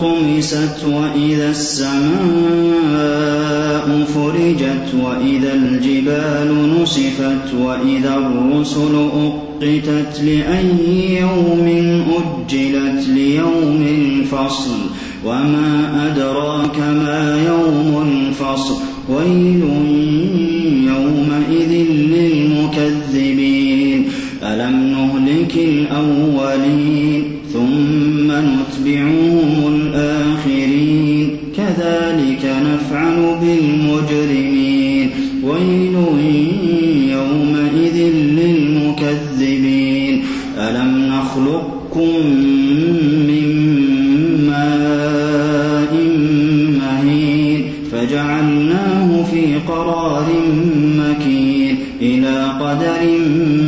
طمست وإذا السماء فرجت وإذا الجبال نصفت وإذا الرسل أقتت لأي يوم أجلت ليوم الفصل وما أدراك ما يوم الفصل ويل يومئذ للمكذبين. ألم نهلك الأولين ثم نتبعهم نفعل بالمجرمين. ويل يومئذ للمكذبين. ألم نخلقكم من ماء مهين؟ فجعلناه في قرار مكين. إلى قدر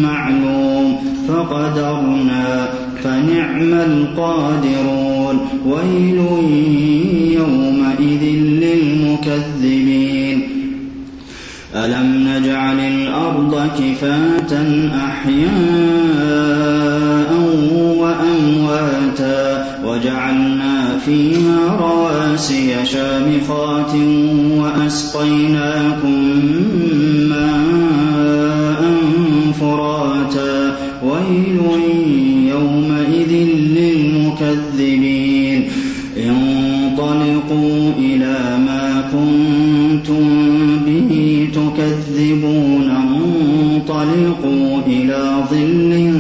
معلوم. فقدرنا فنعم القادرون. ويل يومئذ للمكذبين ألم نجعل الأرض كفاة أحياء وأمواتا وجعلنا فيها رواسي شامخات وأسقيناكم ماء فراتا. ويل انطلقوا إلى ظل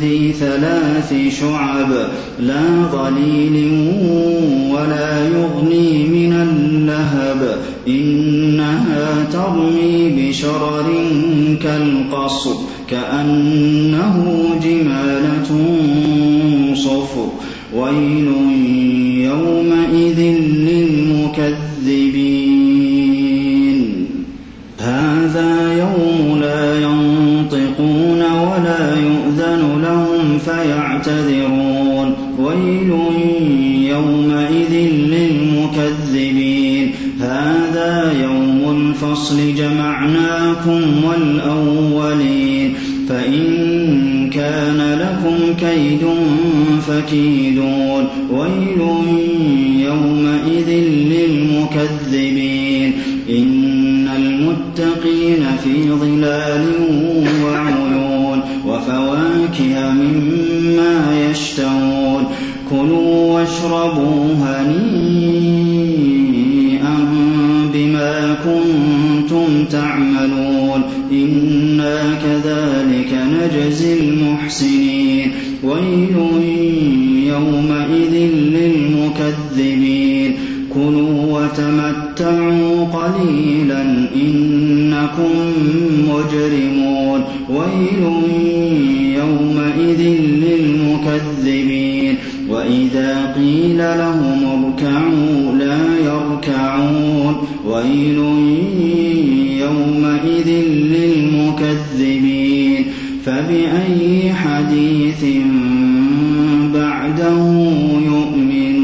ذي ثلاث شعب لا ظليل ولا يغني من اللهب. إنها ترمي بشرر كالقصر كأنه جمالة صفر. ويل فيعتذرون ويل يومئذ للمكذبين. هذا يوم الفصل جمعناكم والأولين. فإن كان لكم كيد فكيدون. ويل يومئذ للمكذبين. إن المتقين في ظلال وعيون. وفواكه مما يشتهون. كلوا واشربوا هنيئا بما كنتم تعملون. إنا كذلك نجزي المحسنين. ويل يومئذ للمكذبين. كلوا وتمتعوا قليلا إنكم مجرمون. ويل يومئذ وَإِذَا قِيلَ لَهُمُ ارْكَعُوا لَا يَرْكَعُونَ وَيْلٌ يَوْمَئِذٍ لِّلْمُكَذِّبِينَ فَبِأَيِّ حَدِيثٍ بَعْدَهُ يُؤْمِنُونَ